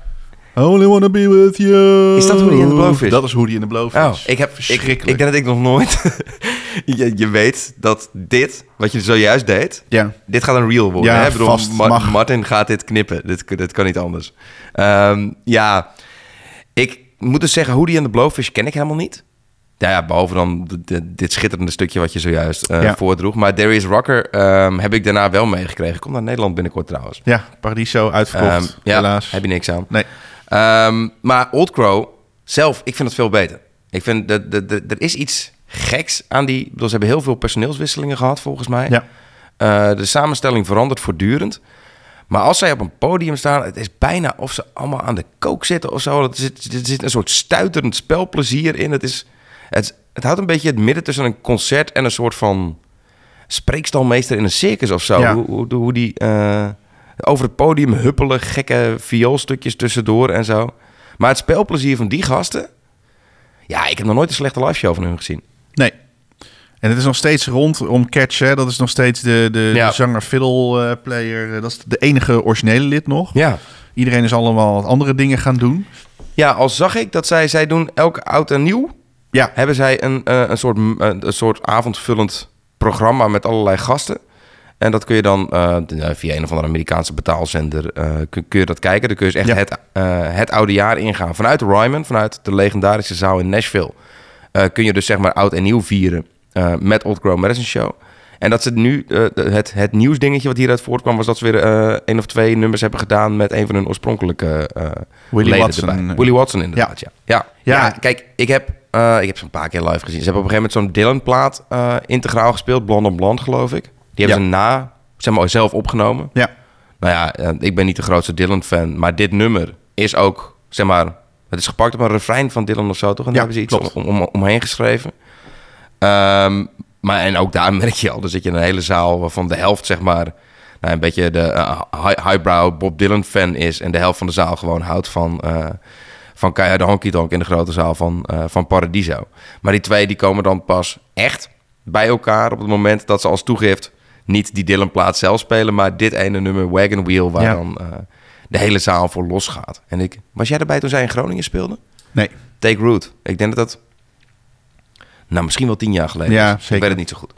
Only wanna be with you. Is dat Hoodie and the Blowfish? Dat is Hoodie and the Blowfish. Oh, ik heb ik, Verschrikkelijk. ik denk dat ik nog nooit. (laughs) je, je weet dat dit, wat je zojuist deed, Ja. dit gaat een reel worden. Ja, hè? Bedoel, vast, Ma- mag. Martin gaat dit knippen. Dit, dit kan niet anders. Ehm, ja, ik moet dus zeggen, Hoodie and the Blowfish ken ik helemaal niet. Ja, ja behalve dan dit schitterende stukje wat je zojuist eh Ja. voordroeg. Maar Darius Rucker ehm, heb ik daarna wel meegekregen. Komt naar Nederland binnenkort trouwens. Ja, Paradiso uitverkocht, Ehm, ja, helaas. heb je niks aan. Nee. Ehm, maar Old Crow zelf, ik vind het veel beter. Ik vind dat dat- dat- er is iets geks aan die. bedoel, Ze hebben heel veel personeelswisselingen gehad, volgens mij. Ja. Eh, de samenstelling verandert voortdurend. Maar als zij op een podium staan, het is bijna of ze allemaal aan de kook zitten of zo. Er zit, er zit een soort stuiterend spelplezier in. Het, is, het, het houdt een beetje het midden tussen een concert en een soort van spreekstalmeester in een circus of zo. Ja. Hoe, hoe, hoe die eh, over het podium huppelen, gekke vioolstukjes tussendoor en zo. Maar het spelplezier van die gasten... Ja, ik heb nog nooit een slechte live show van hun gezien. Nee. En het is nog steeds rondom Catch, hè? Dat is nog steeds de, de, Ja. de zanger fiddle eh, player. Eh, Dat is de enige originele lid nog. Ja. Iedereen is allemaal wat andere dingen gaan doen. Ja, al zag ik dat zij, zij doen elk oud en nieuw... Ja, hebben zij een, eh, een, soort, m- een, soort avondvullend programma met allerlei gasten. En dat kun je dan eh, via een of andere Amerikaanse betaalzender eh, kun, kun je dat kijken. Dan kun je dus echt Ja. het, eh, het oude jaar ingaan. Vanuit Ryman, vanuit de legendarische zaal in Nashville... eh, kun je dus zeg maar oud en nieuw vieren eh, met Old Crow Medicine Show. En dat ze nu, eh, de- het, het nieuwsdingetje wat hieruit voortkwam... was dat ze weer eh één of twee nummers hebben gedaan... met een van hun oorspronkelijke eh leden Watson. erbij. Willie Watson inderdaad, ja. Ja, ja. Ja. kijk, ik heb, eh, ik heb ze een paar keer live gezien. Ze hebben op een gegeven moment zo'n Dylan-plaat eh, integraal gespeeld. Blond on Blond, geloof ik. Die hebben Ja. ze na, zeg maar, zelf opgenomen. ja. Nou ja, eh, ik ben niet de grootste Dylan-fan. Maar dit nummer is ook, zeg maar... Het is gepakt op een refrein van Dylan of zo, toch? En daar Ja, hebben ze iets klopt. om, om, omheen geschreven. Ehm, maar en ook daar (laughs) merk je al, dan zit je in een hele zaal waarvan de helft, zeg maar... Nou, een beetje de high- highbrow Bob Dylan-fan is... en de helft van de zaal gewoon houdt van... van de Honky Tonk in de grote zaal van, eh, van Paradiso. Maar die twee die komen dan pas echt bij elkaar op het moment dat ze als toegift niet die Dylan-plaat zelf spelen, maar dit ene nummer Wagon Wheel waar Ja. dan eh, de hele zaal voor losgaat. En ik, was jij erbij toen zij in Groningen speelden? Nee. Take Root. Ik denk dat dat, nou misschien wel tien jaar geleden Ja, is. Ik zeker. weet het niet zo goed.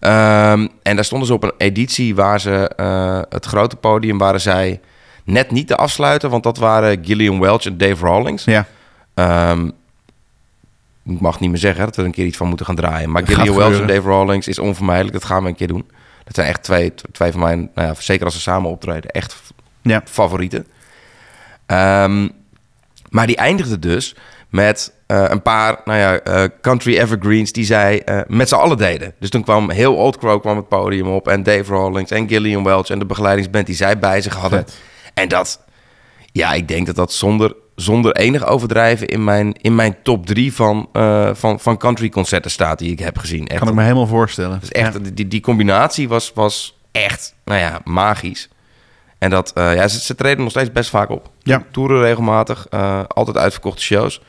Ehm, en daar stonden ze op een editie waar ze eh, het grote podium waren zij net niet de afsluiten, want dat waren Gillian Welch en Dave Rawlings. Ja. Ehm, ik mag niet meer zeggen dat we er een keer iets van moeten gaan draaien. Maar Gillian Welch en. Dave Rawlings is onvermijdelijk. Dat gaan we een keer doen. Dat zijn echt twee, twee van mijn, nou ja, zeker als ze samen optreden, echt Ja. favorieten. Ehm, maar die eindigde dus met eh, een paar nou ja, eh, country evergreens die zij eh, met z'n allen deden. Dus toen kwam heel Old Crow kwam het podium op en Dave Rawlings en Gillian Welch en de begeleidingsband die zij bij zich hadden. Vet. En dat, ja, ik denk dat dat zonder, zonder enig overdrijven in mijn, in mijn top drie van, eh, van, van country concerten staat die ik heb gezien. Echt, Kan ik me helemaal voorstellen. dus echt, Ja. die, die combinatie was, was echt, nou ja, magisch. En dat, eh, ja, ze, ze treden nog steeds best vaak op. Ja. Toeren regelmatig, eh, altijd uitverkochte shows.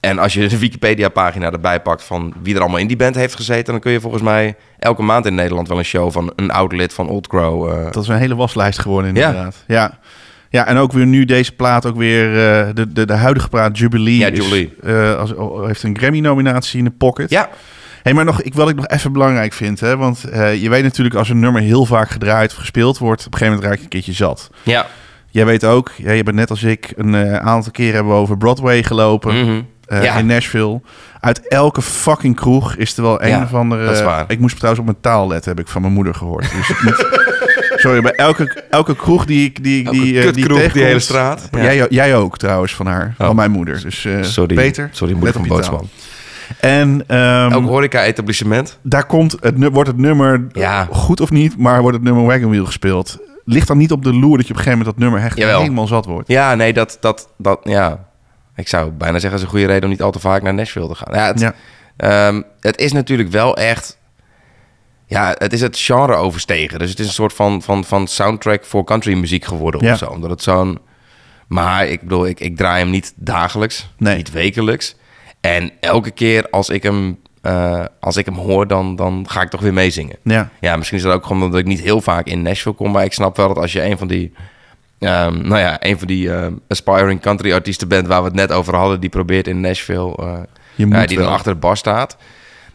En als je de Wikipedia-pagina erbij pakt van wie er allemaal in die band heeft gezeten, dan kun je volgens mij elke maand in Nederland wel een show van een oud-lid van Old Crow. Dat is een hele waslijst geworden inderdaad. Ja. ja. En ook weer nu deze plaat, ook weer eh, de, de, de huidige plaat Jubilee. Ja, is, eh, als, heeft een Grammy-nominatie in de pocket. ja, Hey, maar nog, ik, wat ik nog even belangrijk vind, hè, want eh, je weet natuurlijk als een nummer heel vaak gedraaid of gespeeld wordt, op een gegeven moment raak je een keertje zat. ja. Jij weet ook, ja, je bent net als ik, een aantal keren hebben we over Broadway gelopen eh, Ja. in Nashville. Uit elke fucking kroeg is er wel een Ja, of andere... dat is waar. Ik moest trouwens op mijn taal letten, heb ik van mijn moeder gehoord. Dus (laughs) sorry, bij elke, elke kroeg die ik die, Elke die, eh, kutkroeg, die tegenkomt- hele straat. Ja. Jij, jij ook trouwens van haar, Oh. van mijn moeder. Dus eh Sorry, Peter, sorry moeder van. Bootsman. En ehm, Elk horeca-etablissement. daar komt het, nu- wordt het nummer Ja. goed of niet, maar wordt het nummer Wagon Wheel gespeeld. Ligt dan niet op de loer dat je op een gegeven moment dat nummer echt Jawel. helemaal zat wordt? Ja, nee, dat, dat, dat, ja. Ik zou bijna zeggen, dat is een goede reden om niet al te vaak naar Nashville te gaan. Ja, het, Ja. ehm, het is natuurlijk wel echt... Ja, het is het genre overstegen. Dus het is een soort van, van, van soundtrack voor country muziek geworden Ja. of zo. Omdat het zo'n... Maar ik bedoel, ik, ik draai hem niet dagelijks, Nee. niet wekelijks. En elke keer als ik hem, eh, als ik hem hoor, dan, dan ga ik toch weer meezingen. Ja. Ja, misschien is dat ook gewoon omdat ik niet heel vaak in Nashville kom. Maar ik snap wel dat als je een van die, ehm, nou ja, een van die ehm, aspiring country artiesten bent waar we het net over hadden, die probeert in Nashville, eh, Je moet die wel. dan achter de bar staat.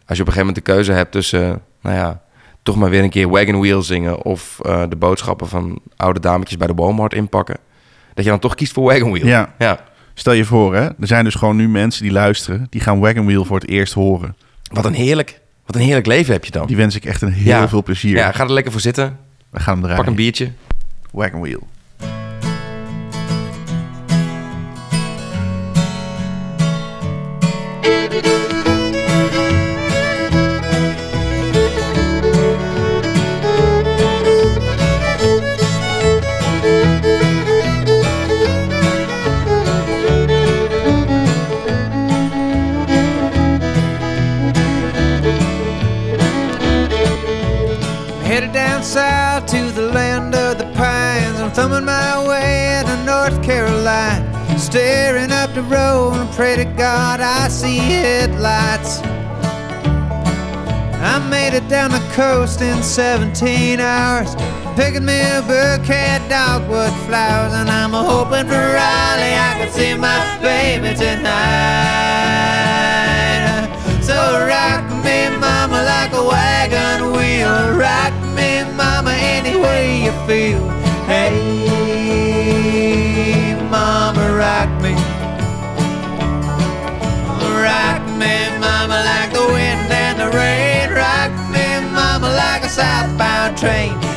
Als je op een gegeven moment de keuze hebt tussen, nou ja, toch maar weer een keer Wagon Wheel zingen of eh, de boodschappen van oude dametjes bij de Walmart inpakken, dat je dan toch kiest voor Wagon Wheel. Ja. ja. Stel je voor, hè, er zijn dus gewoon nu mensen die luisteren, die gaan Wagon Wheel voor het eerst horen. Wat een heerlijk, wat een heerlijk leven heb je dan. Die wens ik echt een heel Ja. veel plezier. Ja, ga er lekker voor zitten. We gaan hem draaien. Pak een biertje. Wagon Wheel. My way to North Carolina. Staring up the road and pray to God I see headlights. I made it down the coast in 17 hours. Picking me a bouquet of dogwood flowers. And I'm hoping for Raleigh I can see my baby tonight. So rock me, mama, like a wagon wheel. Rock me, mama, any way you feel. Hey, train.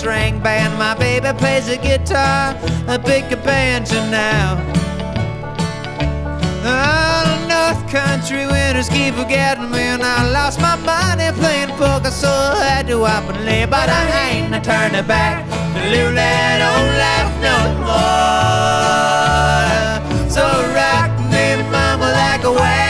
String band. My baby plays the guitar, a banjo now. Oh, North Country winters keep forgetting me, and I lost my money playing poker, so I had to up and lay. But I ain't a turning back to live old life no more. So rock me, mama, like a wagon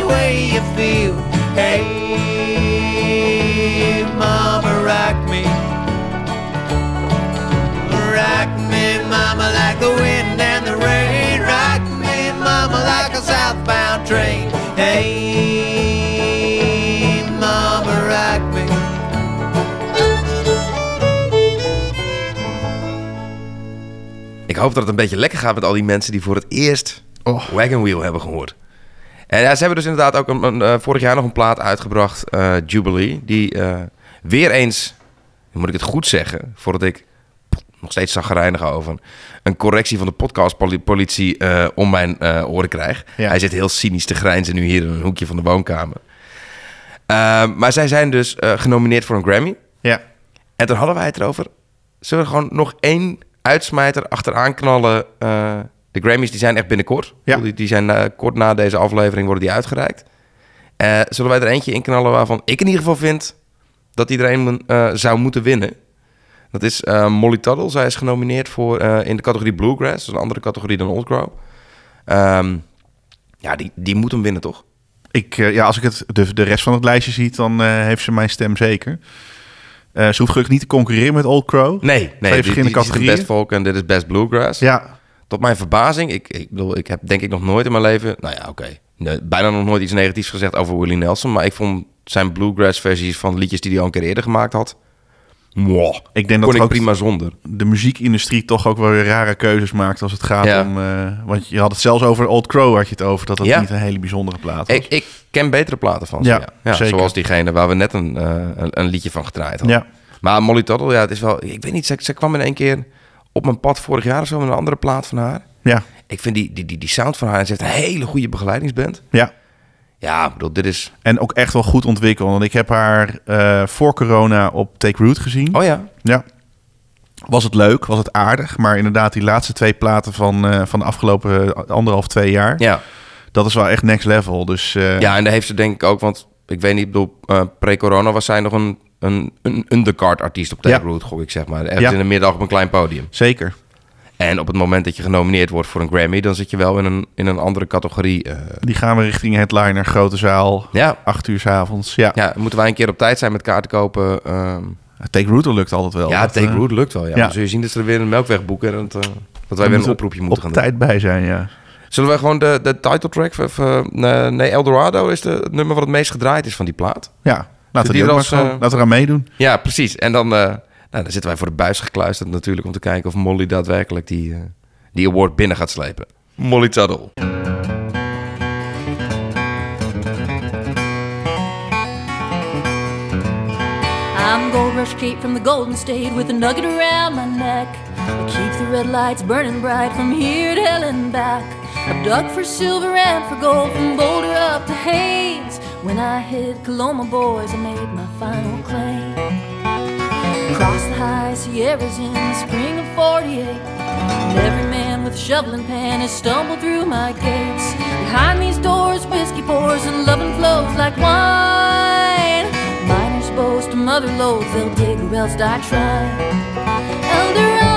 Any way you feel. Hey, mama, rock me. Rock me, mama, like the wind and the rain. Rock me, mama, like a southbound train. Hey, mama, rock me. Ik hoop dat het een beetje lekker gaat met al die mensen die voor het eerst Oh. Wagon Wheel hebben gehoord. En ja, ze hebben dus inderdaad ook een, een, eh, vorig jaar nog een plaat uitgebracht, eh, Jubilee. Die eh, weer eens, moet ik het goed zeggen, voordat ik nog steeds zagrijnig over, een correctie van de podcastpolitie om mijn oren krijg. Ja. Hij zit heel cynisch te grijnzen nu hier in een hoekje van de woonkamer. Maar zij zijn dus genomineerd voor een Grammy. Ja. En toen hadden wij het erover. Zullen we gewoon nog één uitsmijter achteraan knallen? De Grammys die zijn echt binnenkort. Ja. Die, die zijn eh, kort na deze aflevering worden die uitgereikt. Eh, zullen wij er eentje in knallen waarvan ik in ieder geval vind dat iedereen eh, zou moeten winnen? Dat is Molly Tuttle. Zij is genomineerd voor in de categorie Bluegrass. Dat is een andere categorie dan Old Crow. Ehm, ja, die, die moet hem winnen, toch? Ik, ja, als ik het, de, de rest van het lijstje zie, dan heeft ze mijn stem zeker. Eh, ze hoeft gelukkig niet te concurreren met Old Crow. Nee, nee. Twee die- verschillende die- die is. Best folk en dit is Best Bluegrass. Ja, Tot mijn verbazing, ik, ik bedoel, ik heb denk ik nog nooit in mijn leven, nou ja, oké, nee, bijna nog nooit iets negatiefs gezegd over Willie Nelson, maar ik vond zijn bluegrass versies van liedjes die hij al een keer eerder gemaakt had, mwah, ik denk dat ik ook prima zonder. de muziekindustrie toch ook wel weer rare keuzes maakt als het gaat Ja. om... eh, want je had het zelfs over Old Crow, had je het over, dat dat Ja. niet een hele bijzondere plaat was. Ik, ik ken betere platen van ze, Ja, ja. Zoals diegene waar we net een, eh, een, een liedje van gedraaid hadden. ja, Maar Molly Tuttle, ja, het is wel, ik weet niet, ze, ze kwam in één keer op mijn pad vorig jaar of zo met een andere plaat van haar. ja, Ik vind die, die, die, die sound van haar, en ze heeft een hele goede begeleidingsband. ja. Ja, ik bedoel, dit is, En ook echt wel goed ontwikkeld. Want ik heb haar eh, voor corona op Take Root gezien. oh ja, Ja. Was het leuk, was het aardig. Maar inderdaad, die laatste twee platen van, eh, van de afgelopen anderhalf, twee jaar... ja. dat is wel echt next level. Dus eh, Ja, en daar heeft ze denk ik ook, want ik weet niet, ik bedoel, pre-corona was zij nog een, een, een undercard artiest op Take Ja. Root, gok ik zeg maar. Ja. in de middag op een klein podium. zeker. En op het moment dat je genomineerd wordt voor een Grammy, dan zit je wel in een, in een andere categorie. eh. Die gaan we richting headliner, grote zaal, ja. acht uur 's avonds. Ja, ja, moeten wij een keer op tijd zijn met kaarten kopen. ehm. Take Root lukt altijd wel. ja, Dat, Take eh, Root lukt wel. Ja. ja. Dan zul je zien dat ze er weer een melkweg boeken en dat, eh, dat wij weer een oproepje moeten op gaan tijd bij zijn, ja. doen. Zullen we gewoon de, de title track, of, nee, nee, Eldorado is de, het nummer wat het meest gedraaid is van die plaat. Ja, laten we die die ook als, maar gewoon- laten we eraan meedoen. Ja, precies. En dan, eh, nou, dan zitten wij voor de buis gekluisterd natuurlijk... om te kijken of Molly daadwerkelijk die, eh, die award binnen gaat slepen. Molly Tuttle. I'm Gold Rush Kate from the Golden State with a nugget around my neck. I keep the red lights burning bright from here to hell and back. I've dug for silver and for gold from Boulder up to Haynes. When I hit Coloma, boys, I made my final claim. Across the high Sierras in the spring of 48. And every man with a shovel and pan has stumbled through my gates. Behind these doors, whiskey pours and loving flows like wine. Miners boast of mother loads, they'll dig or else die trying. Eldorado.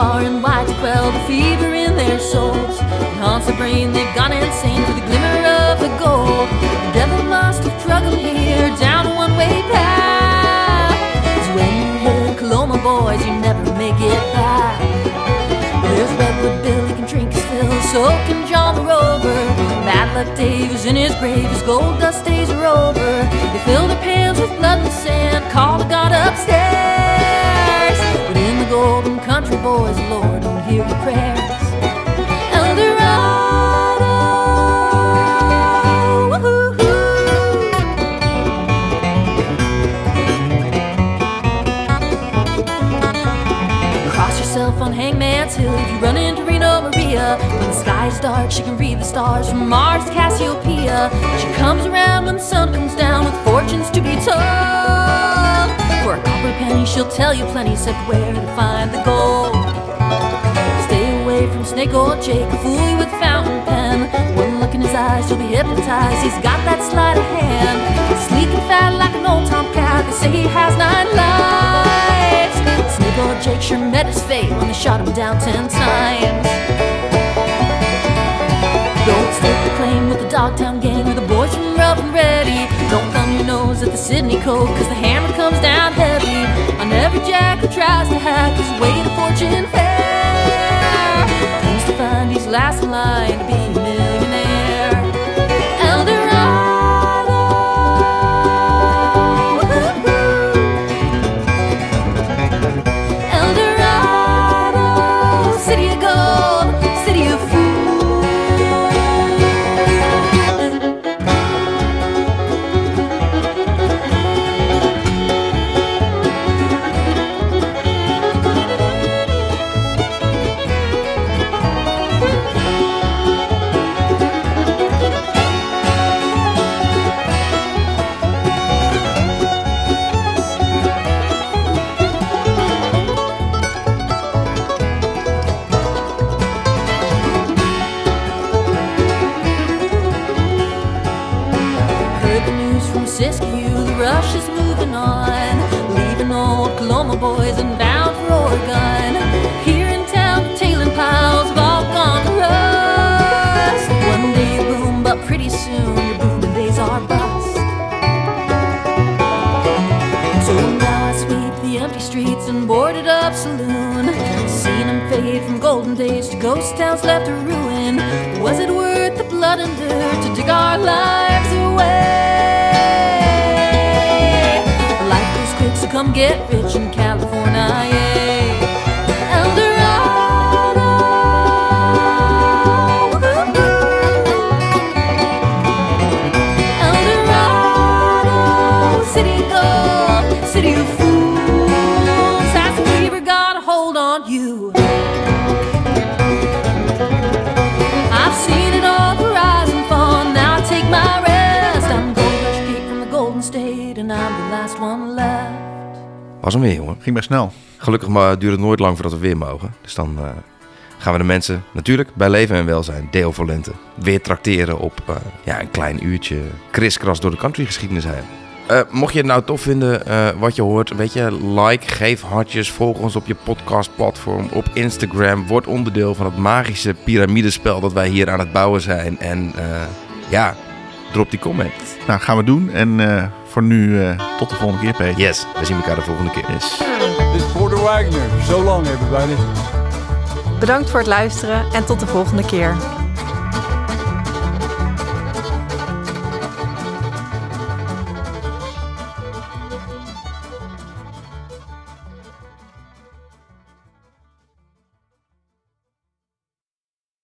Far and wide to quell the fever in their souls. It haunts the brain, they've gone insane for the glimmer of the gold. The devil must have drug 'em here down a one-way path. 'Cause when you hit Coloma, boys, you never make it back. There's Redwood Bill, he can drink his fill, so can John the Rover. Bad Luck Dave is in his grave, his gold dust days are over. They fill their pans with blood and sand, call the God upstairs big old country boys, Lord, don't hear your prayers. on Hangman's Hill if you run into Reno Maria. When the sky's dark, she can read the stars from Mars to Cassiopeia. She comes around when the sun comes down with fortunes to be told. For a copper penny, she'll tell you plenty, except where to find the gold. Stay away from Snake Oil Jake, fool you with fountain pen. One look in his eyes, you'll be hypnotized. He's got that sleight of hand. Sleek and fat like an old tomcat. They say he has nine lives. Snake Oil Jake sure met his fate when they shot him down ten times. Don't stake the claim with the Dogtown gang Sydney Code, cause the hammer comes down heavy on every jack who tries to hack his way to fortune fair. Who's to find he's last in line to be ghost towns left to ruin. Was it worth the blood and dirt to dig our lives away? Life goes quick, so come get rich in California. Was hem weer, jongen. Ging best snel. Gelukkig maar duurt het nooit lang voordat we weer mogen. Dus dan eh, gaan we de mensen natuurlijk bij leven en welzijn, deel voor lente, weer trakteren op eh, ja, een klein uurtje kriskras door de countrygeschiedenis heen. Eh, mocht je het nou tof vinden wat je hoort, weet je, like, geef hartjes, volg ons op je podcastplatform, op Instagram, word onderdeel van het magische piramidespel dat wij hier aan het bouwen zijn. En ja, drop die comment. Nou, gaan we doen. En voor nu eh, tot de volgende keer, Peter. Yes, we zien elkaar de volgende keer. Yes. This is Porter Wagner. So long, everybody. Bedankt voor het luisteren en tot de volgende keer.